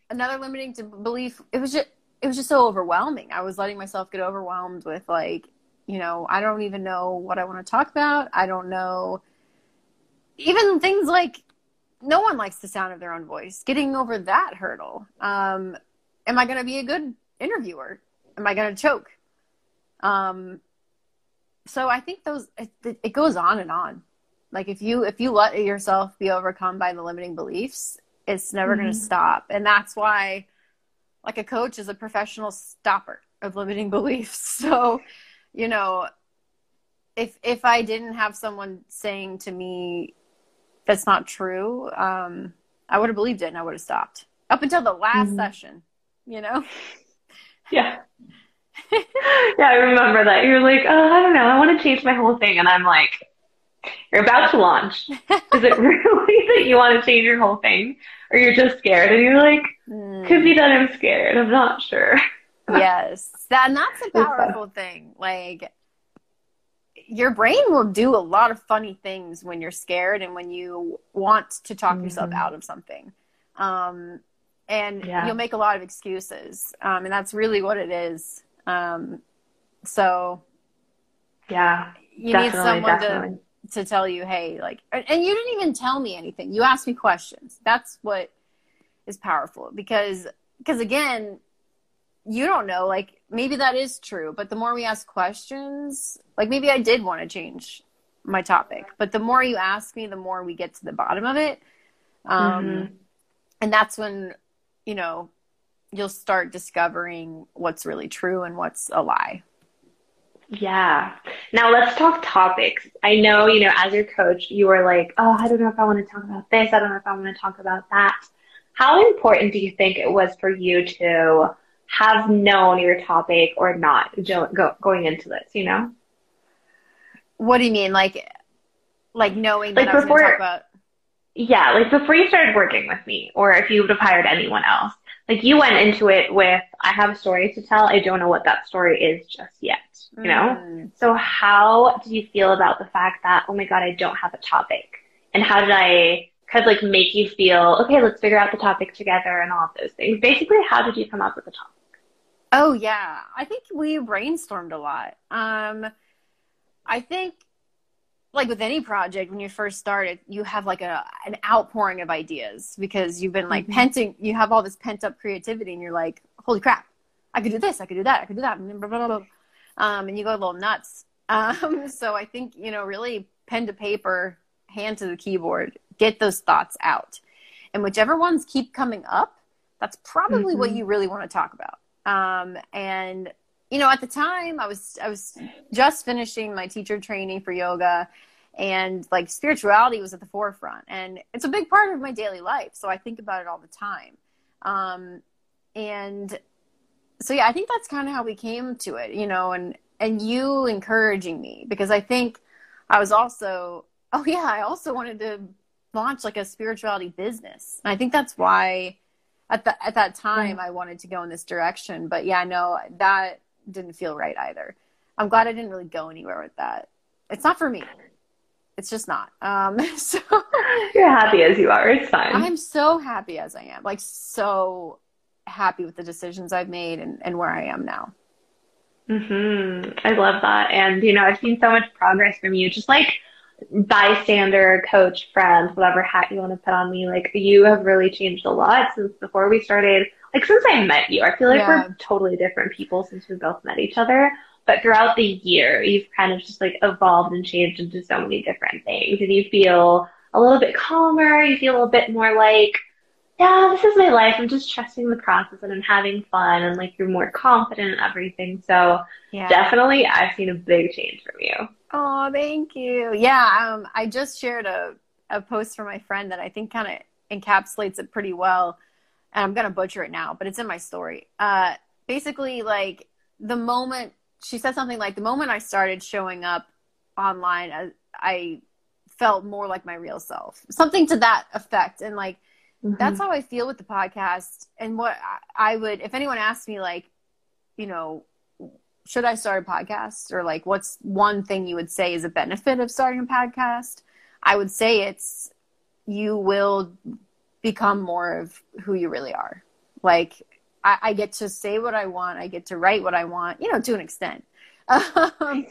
another limiting to belief, it was just, it was just so overwhelming. I was letting myself get overwhelmed with like, you know, I don't even know what I want to talk about. I don't know even things like no one likes the sound of their own voice. Getting over that hurdle. Um, am I going to be a good interviewer? Am I going to choke? Um, so I think those it, it goes on and on. Like if you if you let yourself be overcome by the limiting beliefs, it's never mm-hmm. going to stop. And that's why like a coach is a professional stopper of limiting beliefs. So, you know, if if I didn't have someone saying to me that's not true, um, I would have believed it and I would have stopped up until the last mm-hmm. session. You know? Yeah. yeah, I remember that. You're like, oh, I don't know, I want to change my whole thing, and I'm like, you're about to launch. Is it really that you want to change your whole thing? Or you're just scared and you're like, mm. could be that I'm scared. I'm not sure. yes. That, and that's a powerful thing. Like, your brain will do a lot of funny things when you're scared and when you want to talk mm-hmm. yourself out of something. Um, and yeah. you'll make a lot of excuses. Um, and that's really what it is. Um, so, yeah, you need someone definitely. to to tell you, hey, like, and you didn't even tell me anything. You asked me questions. That's what is powerful because, because again, you don't know, like, maybe that is true, but the more we ask questions, like, maybe I did want to change my topic, but the more you ask me, the more we get to the bottom of it. Um, mm-hmm. And that's when, you know, you'll start discovering what's really true and what's a lie. Yeah. Now let's talk topics. I know, you know, as your coach, you were like, oh, I don't know if I want to talk about this. I don't know if I want to talk about that. How important do you think it was for you to have known your topic or not go, going into this, you know? What do you mean? Like, like knowing that like I was going to talk about. Yeah, like before you started working with me, or if you would have hired anyone else, like you went into it with, I have a story to tell. I don't know what that story is just yet, you know? Mm. So how did you feel about the fact that, oh my God, I don't have a topic? And how did I kind of like make you feel, okay, let's figure out the topic together and all of those things? Basically, how did you come up with the topic? Oh yeah, I think we brainstormed a lot. Um, I think like with any project when you first start it, you have like a an outpouring of ideas because you've been like mm-hmm. penting you have all this pent up creativity and you're like holy crap i could do this i could do that i could do that blah, blah, blah, um, and you go a little nuts um, so i think you know really pen to paper hand to the keyboard get those thoughts out and whichever ones keep coming up that's probably mm-hmm. what you really want to talk about um, and you know, at the time I was I was just finishing my teacher training for yoga and like spirituality was at the forefront and it's a big part of my daily life. So I think about it all the time. Um, and so yeah, I think that's kind of how we came to it, you know, and and you encouraging me because I think I was also oh yeah, I also wanted to launch like a spirituality business. And I think that's why at that at that time yeah. I wanted to go in this direction. But yeah, no, that didn't feel right either. I'm glad I didn't really go anywhere with that. It's not for me. It's just not. Um, so you're happy as you are. It's fine. I'm so happy as I am. Like so happy with the decisions I've made and, and where I am now. Hmm. I love that, and you know, I've seen so much progress from you. Just like bystander, coach, friend, whatever hat you want to put on me. Like you have really changed a lot since before we started like since I met you, I feel like yeah. we're totally different people since we both met each other. But throughout the year, you've kind of just like evolved and changed into so many different things. And you feel a little bit calmer. You feel a little bit more like, yeah, this is my life. I'm just trusting the process and I'm having fun. And like you're more confident in everything. So yeah. definitely, I've seen a big change from you. Oh, thank you. Yeah, um, I just shared a, a post from my friend that I think kind of encapsulates it pretty well and I'm gonna butcher it now, but it's in my story. Uh, basically, like the moment she said something like, the moment I started showing up online, I, I felt more like my real self, something to that effect, and like mm-hmm. that's how I feel with the podcast. And what I would, if anyone asked me, like, you know, should I start a podcast, or like, what's one thing you would say is a benefit of starting a podcast? I would say it's you will become more of who you really are. Like I, I, get to say what I want, I get to write what I want, you know, to an extent. Um,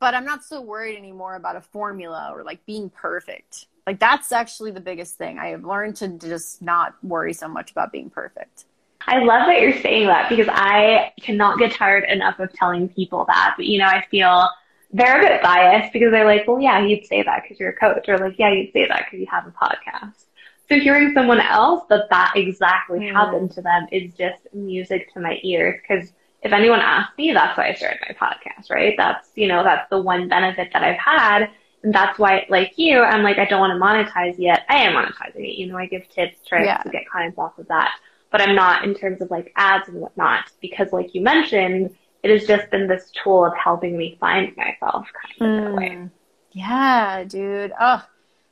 but I'm not so worried anymore about a formula or like being perfect. Like that's actually the biggest thing. I have learned to just not worry so much about being perfect. I love that you're saying that because I cannot get tired enough of telling people that. But you know, I feel they're a bit biased because they're like, well, yeah, you'd say that because you're a coach, or like, yeah, you'd say that because you have a podcast. So hearing someone else that that exactly mm. happened to them is just music to my ears because if anyone asks me, that's why I started my podcast, right? That's, you know, that's the one benefit that I've had. And that's why, like you, I'm like, I don't want to monetize yet. I am monetizing it. You know, I give tips, tricks yeah. to get clients off of that. But I'm not in terms of like ads and whatnot because like you mentioned, it has just been this tool of helping me find myself kind of mm. in a way. Yeah, dude. Oh,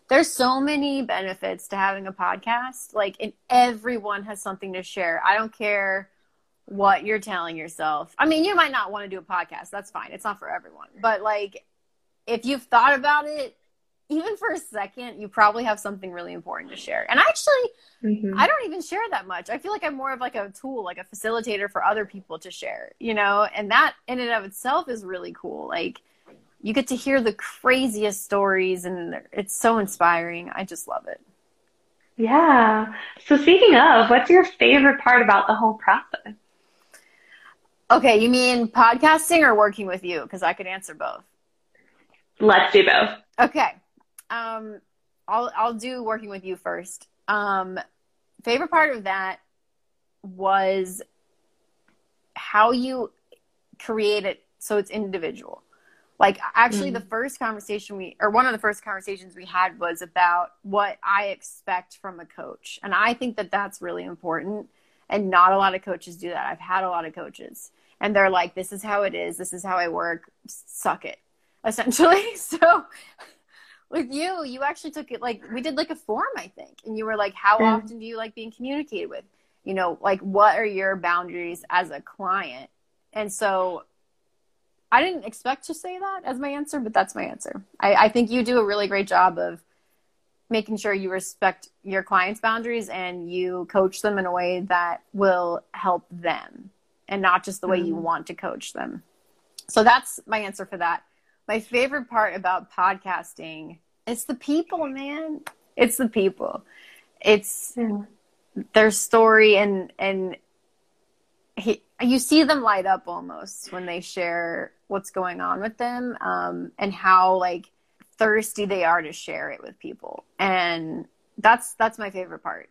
there's so many benefits to having a podcast. Like, and everyone has something to share. I don't care what you're telling yourself. I mean, you might not want to do a podcast. That's fine. It's not for everyone. But like, if you've thought about it, even for a second, you probably have something really important to share. And actually, mm-hmm. I don't even share that much. I feel like I'm more of like a tool, like a facilitator for other people to share, you know, and that in and of itself is really cool. Like, you get to hear the craziest stories and it's so inspiring. I just love it. Yeah. So speaking of, what's your favorite part about the whole process? Okay, you mean podcasting or working with you? Because I could answer both. Let's do both. Okay. Um, I'll I'll do working with you first. Um, favorite part of that was how you create it so it's individual. Like actually, mm. the first conversation we, or one of the first conversations we had was about what I expect from a coach, and I think that that's really important. And not a lot of coaches do that. I've had a lot of coaches and they're like, this is how it is. This is how I work. Suck it, essentially. So with you, you actually took it like we did like a form, I think. And you were like, how often do you like being communicated with? You know, like what are your boundaries as a client? And so I didn't expect to say that as my answer, but that's my answer. I, I think you do a really great job of making sure you respect your clients' boundaries and you coach them in a way that will help them and not just the way mm-hmm. you want to coach them. So that's my answer for that. My favorite part about podcasting it's the people, man. It's the people. It's yeah. their story and and he, you see them light up almost when they share what's going on with them um, and how like thirsty they are to share it with people. And that's that's my favorite part.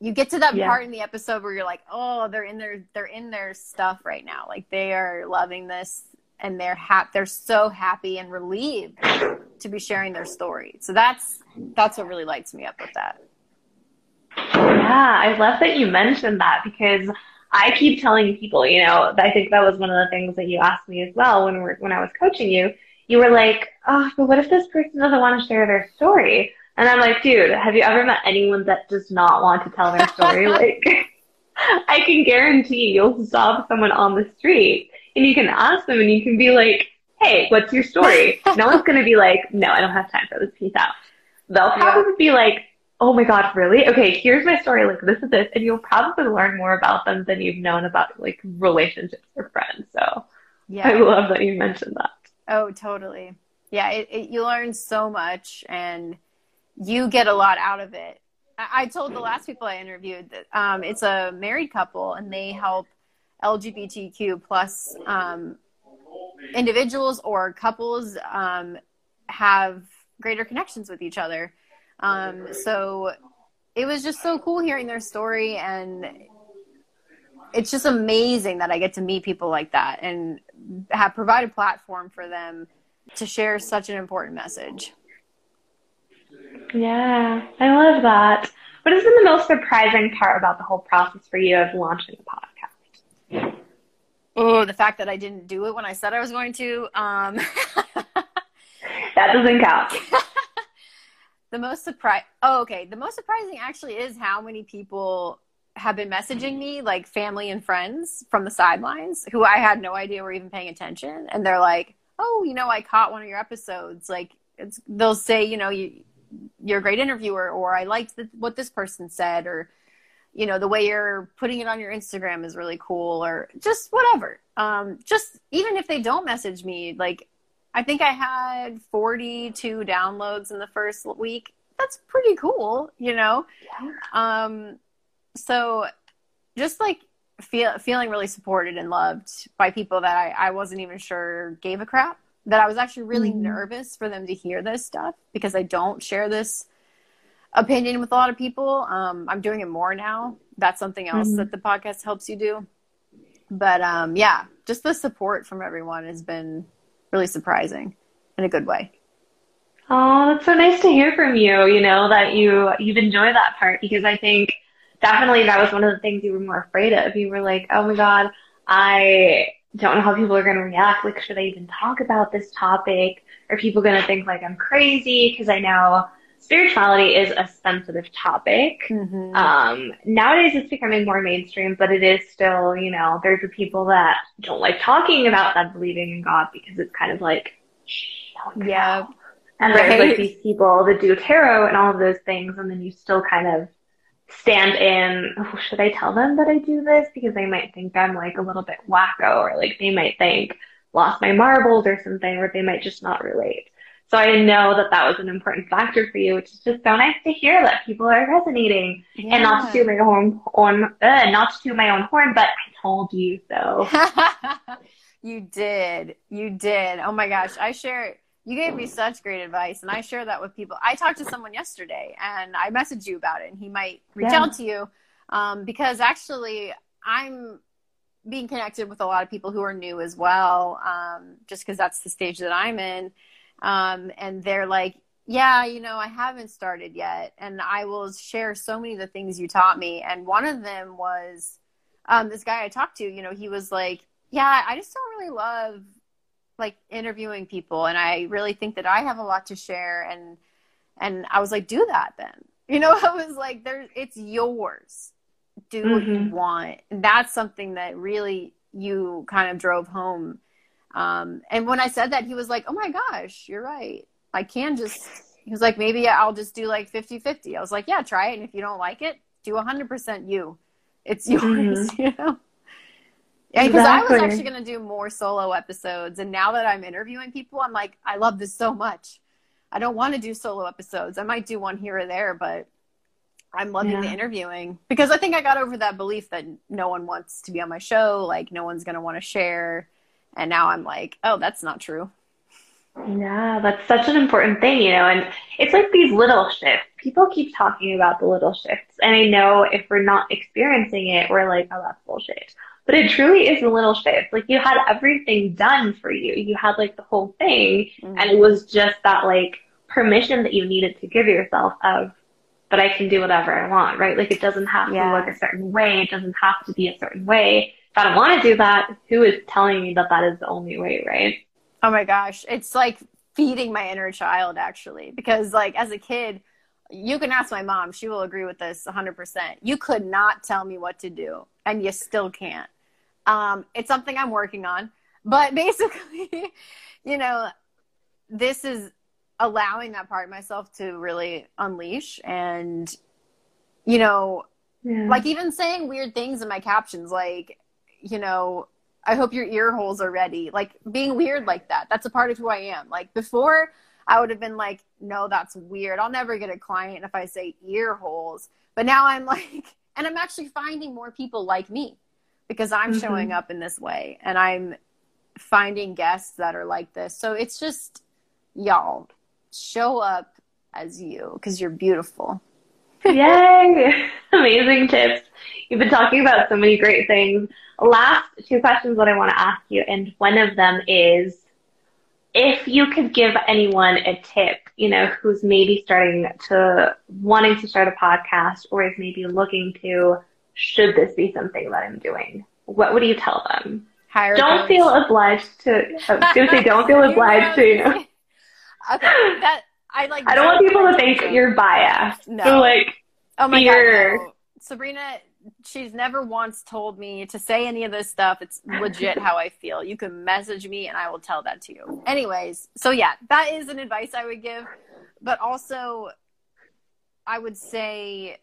You get to that yeah. part in the episode where you're like oh they're in their they're in their stuff right now. Like they are loving this and they're happy they're so happy and relieved to be sharing their story. So that's that's what really lights me up with that. Yeah i love that you mentioned that because I keep telling people, you know, I think that was one of the things that you asked me as well when we're, when I was coaching you. You were like, oh, but what if this person doesn't want to share their story? And I'm like, dude, have you ever met anyone that does not want to tell their story? like, I can guarantee you'll stop someone on the street and you can ask them and you can be like, hey, what's your story? no one's going to be like, no, I don't have time for this. Peace out. They'll probably yeah. be like, oh my god, really? Okay, here's my story. Like this is this, and you'll probably learn more about them than you've known about like relationships or friends. So yeah, I love that you mentioned that. Oh, totally. Yeah, it, it, you learn so much, and you get a lot out of it. I, I told the last people I interviewed that um, it's a married couple, and they help LGBTQ plus um, individuals or couples um, have greater connections with each other um, so it was just so cool hearing their story and it's just amazing that I get to meet people like that and have provide a platform for them to share such an important message. Yeah, I love that. What has been the most surprising part about the whole process for you of launching the podcast? Oh, the fact that I didn't do it when I said I was going to. Um... that doesn't count. the most surprise oh okay. The most surprising actually is how many people have been messaging me like family and friends from the sidelines who i had no idea were even paying attention. And they're like oh you know i caught one of your episodes. Like it's they'll say you know you you're a great interviewer or i liked the, what this person said or you know the way you're putting it on your instagram is really cool or just whatever. Um just even if they don't message me like I think I had 42 downloads in the first week. That's pretty cool, you know? Um, so just like feel, feeling really supported and loved by people that I, I wasn't even sure gave a crap. That I was actually really mm-hmm. nervous for them to hear this stuff because I don't share this opinion with a lot of people. Um, I'm doing it more now. That's something else mm-hmm. that the podcast helps you do. But um, yeah, just the support from everyone has been really surprising in a good way. Oh, that's so nice to hear from you, you know, that you you've enjoyed that part because I think definitely that was one of the things you were more afraid of. You were like, "Oh my god, I don't know how people are going to react. Like, should I even talk about this topic? Are people going to think like I'm crazy because I know spirituality is a sensitive topic. Mm-hmm. Um, nowadays it's becoming more mainstream, but it is still, you know, there's the people that don't like talking about that believing in God because it's kind of like, yeah. And right. there's like these people that do tarot and all of those things, and then you still kind of stand in, oh, should I tell them that I do this? Because they might think I'm like a little bit wacko, or like they might think lost my marbles or something, or they might just not relate. So I know that that was an important factor for you, which is just so nice to hear that people are resonating. Yeah. And not to do my own, own uh, not to my own horn, but I told you so. you did, you did. Oh my gosh, I share. You gave me such great advice, and I share that with people. I talked to someone yesterday, and I messaged you about it, and he might reach yeah. out to you um, because actually, I'm being connected with a lot of people who are new as well, um, just because that's the stage that I'm in. Um, and they're like, yeah, you know, I haven't started yet. And I will share so many of the things you taught me. And one of them was um, this guy I talked to, you know, he was like, "Yeah, I just don't really love like interviewing people, and I really think that I have a lot to share." And and I was like, "Do that then." You know, I was like, "There, it's yours. Do mm-hmm. what you mm-hmm. want." And that's something that really you kind of drove home. Um, and when I said that, he was like, "Oh my gosh, you're right. I can just." He was like, "Maybe I'll just do like 50-50. I was like, "Yeah, try it, and if you don't like it, do 100% you." It's yours, mm-hmm. you know? Yeah, because exactly. I was actually going to do more solo episodes. And now that I'm interviewing people, I'm like, I love this so much. I don't want to do solo episodes. I might do one here or there, but I'm loving yeah. the interviewing because I think I got over that belief that no one wants to be on my show. Like, no one's going to want to share. And now I'm like, oh, that's not true. Yeah, that's such an important thing, you know, and it's like these little shifts. People keep talking about the little shifts, and I know if we're not experiencing it, we're like, oh, that's bullshit. But it truly is a little shift. Like you had everything done for you. You had like the whole thing, mm-hmm. and it was just that like permission that you needed to give yourself of, but I can do whatever I want, right? Like it doesn't have yeah. to look a certain way. It doesn't have to be a certain way. If I don't want to do that, who is telling me that that is the only way, right? Oh my gosh. It's like feeding my inner child actually because like as a kid, you can ask my mom, she will agree with this 100%. You could not tell me what to do and you still can't. Um, it's something I'm working on, but basically, you know, this is allowing that part of myself to really unleash and you know, yeah. like even saying weird things in my captions like, you know, I hope your ear holes are ready. Like being weird like that. That's a part of who I am. Like before, I would have been like, no, that's weird. I'll never get a client if I say ear holes. But now I'm like, and I'm actually finding more people like me because I'm mm-hmm. showing up in this way and I'm finding guests that are like this. So it's just, y'all, show up as you because you're beautiful. Yay! Amazing tips. You've been talking about so many great things. Last two questions that I want to ask you, and one of them is if you could give anyone a tip, you know, who's maybe starting to wanting to start a podcast or is maybe looking to, should this be something that I'm doing? What would you tell them? Hire don't feel obliged to. I was going to say, don't feel obliged to. You know. Okay, that I like. I don't want people to think you're biased. No, so, like, oh my fear. god, no. Sabrina she's never once told me to say any of this stuff. It's legit how I feel. You can message me and I will tell that to you. Anyways, so yeah, that is an advice I would give. But also, I would say,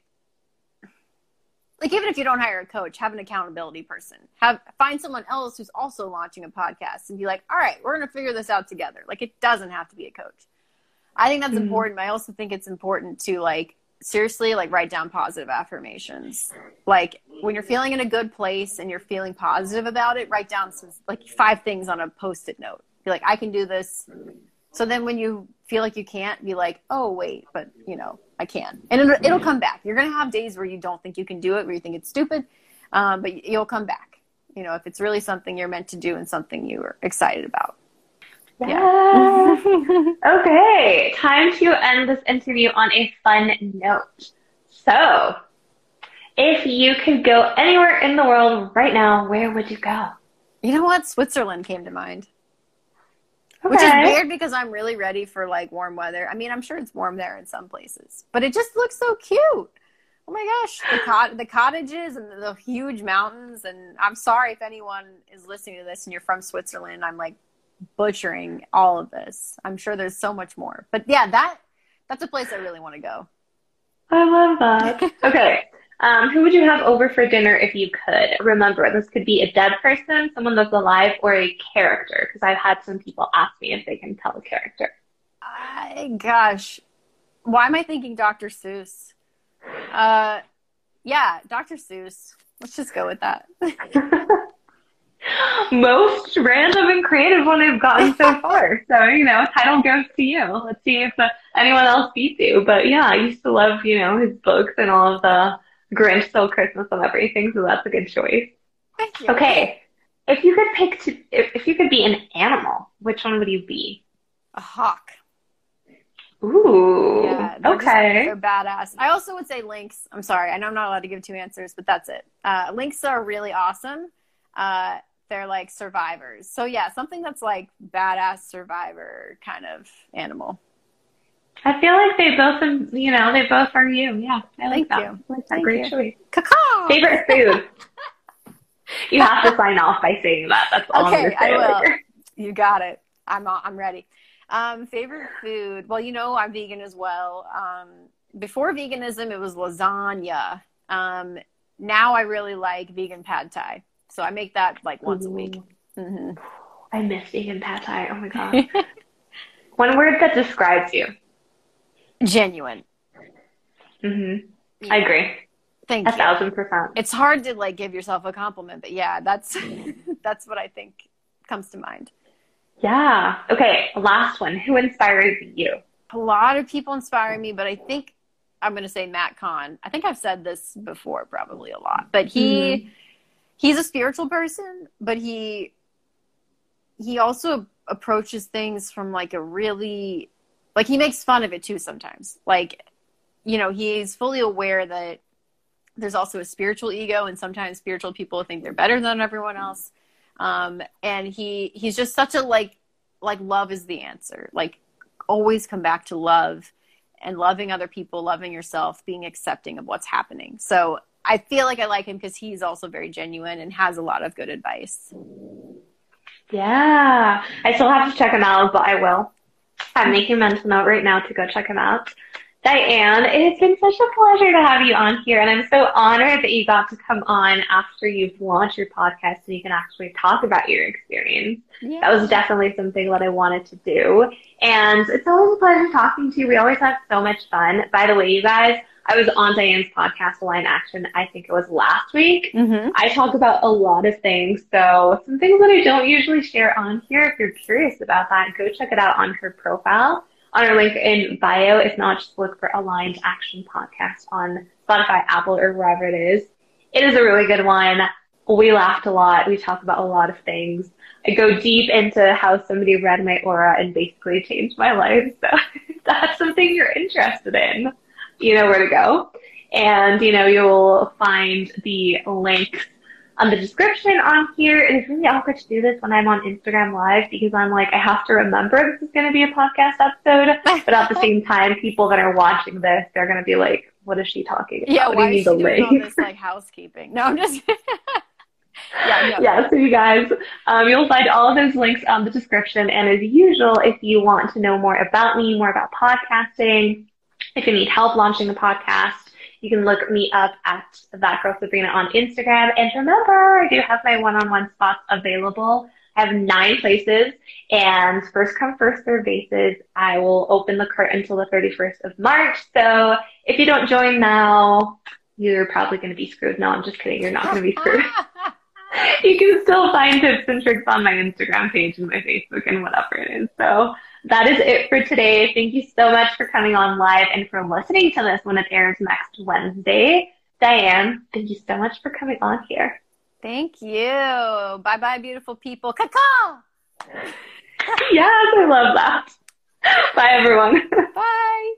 like, even if you don't hire a coach, have an accountability person. Have find someone else who's also launching a podcast and be like, all right, we're gonna figure this out together. Like, it doesn't have to be a coach. I think that's mm-hmm. important. I also think it's important to like seriously like write down positive affirmations. Like when you're feeling in a good place and you're feeling positive about it write down some like five things on a post-it note. Be like i can do this. So then when you feel like you can't be like oh wait but you know i can. And it'll, it'll come back. You're going to have days where you don't think you can do it where you think it's stupid um, but you'll come back you know if it's really something you're meant to do and something you're excited about yeah. okay, time to end this interview on a fun note. So, if you could go anywhere in the world right now, where would you go? You know what? Switzerland came to mind. Okay. Which is weird because I'm really ready for like warm weather. I mean, I'm sure it's warm there in some places, but it just looks so cute. Oh my gosh, the, cot- the cottages and the huge mountains. And I'm sorry if anyone is listening to this and you're from Switzerland. I'm like butchering all of this. I'm sure there's so much more. But yeah, that that's a place I really want to go. I love that. okay. Um, who would you have over for dinner if you could? Remember, this could be a dead person, someone that's alive, or a character. Because I've had some people ask me if they can tell a character. I, gosh, why am I thinking Dr. Seuss? Uh, yeah, Dr. Seuss. Let's just go with that. most random and creative one I've gotten so far. So, you know, title goes to you. Let's see if uh, anyone else beats you. But yeah, I used to love, you know, his books and all of the Grinch Stole Christmas and everything. So that's a good choice. Okay. If you could pick to, if, if you could be an animal, which one would you be? A hawk. Ooh. Yeah, they're just- okay. they're badass. I also would say Lynx. I'm sorry, I know I'm not allowed to give two answers, but that's it. Uh, Lynx are really awesome. Uh, they're like survivors. So yeah, something that's like badass survivor kind of animal. I feel like they both, you know, they both are you. Yeah, I like Thank that. you. That. Great you. choice. Caca. Favorite food? you have to sign off by saying that. That's all I'm Okay, say. I will. later. You got it. I'm I'm ready. Um, favorite food? Well, you know I'm vegan as well. Um, before veganism, it was lasagna. Um, now I really like vegan pad thai, so I make that like once a week. Ooh, hmm I miss vegan pad thai. Oh my god. One word that describes you. Genuine. hmm I agree. Thank A you. thousand percent. It's hard to like give yourself a compliment, but yeah, that's that's what I think comes to mind. Yeah. Okay. Last one. Who inspires you? a lot of people inspire me, but I think I'm going to say Matt Kahn. I think I've said this before, probably a lot, but he he's a spiritual person, but he he also approaches things from like a really like he makes fun of it too sometimes. Like you know, he's fully aware that there's also a spiritual ego, and sometimes spiritual people think they're better than everyone else. Um, and he he's just such a like like love is the answer. Like always come back to love and loving other people, loving yourself, being accepting of what's happening. So I feel like I like him because he's also very genuine and has a lot of good advice. Yeah. I still have to check him out, but I will. I'm mm-hmm. making a mental note right now to go check him out. Diane, it has been such a pleasure to have you on here, and I'm so honored that you got to come on after you've launched your podcast and you can actually talk about your experience. That was definitely something that I wanted to do. And it's always a pleasure talking to you. We always have so much fun. By the way, you guys, I was on Diane's podcast, Aligned Action, I think it was last week. Mm-hmm. I talk about a lot of things, so some things that I don't usually share on here. If you're curious about that, go check it out on her profile, on her link in bio. If not, just look for Aligned Action Podcast on Spotify, Apple, or wherever it is. It is a really good one. We laughed a lot. We talk about a lot of things. I go deep into how somebody read my aura and basically changed my life. So if that's something you're interested in, you know where to go. And, you know, you'll find the links on the description on here. It is really awkward to do this when I'm on Instagram Live because I'm like, I have to remember this is going to be a podcast episode. But at the same time, people that are watching this, they're going to be like, what is she talking about? Yeah, what why do you is need she the doing all link? this like housekeeping? No, I'm just yeah, no. yeah, so you guys, um, you'll find all of those links on the description. And as usual, if you want to know more about me, more about podcasting, if you need help launching a podcast, you can look me up at That Girl Sabrina on Instagram. And remember, I do have my one-on-one spots available. I have nine places, and first come, first serve basis. I will open the curtain until the 31st of March. So if you don't join now, you're probably going to be screwed. No, I'm just kidding. You're not going to be screwed. you can still find tips and tricks on my Instagram page and my Facebook and whatever it is. So that is it for today. Thank you so much for coming on live and for listening to this when it airs next Wednesday. Diane, thank you so much for coming on here. Thank you. Bye bye, beautiful people. Caca! Yes, I love that. Bye, everyone. Bye.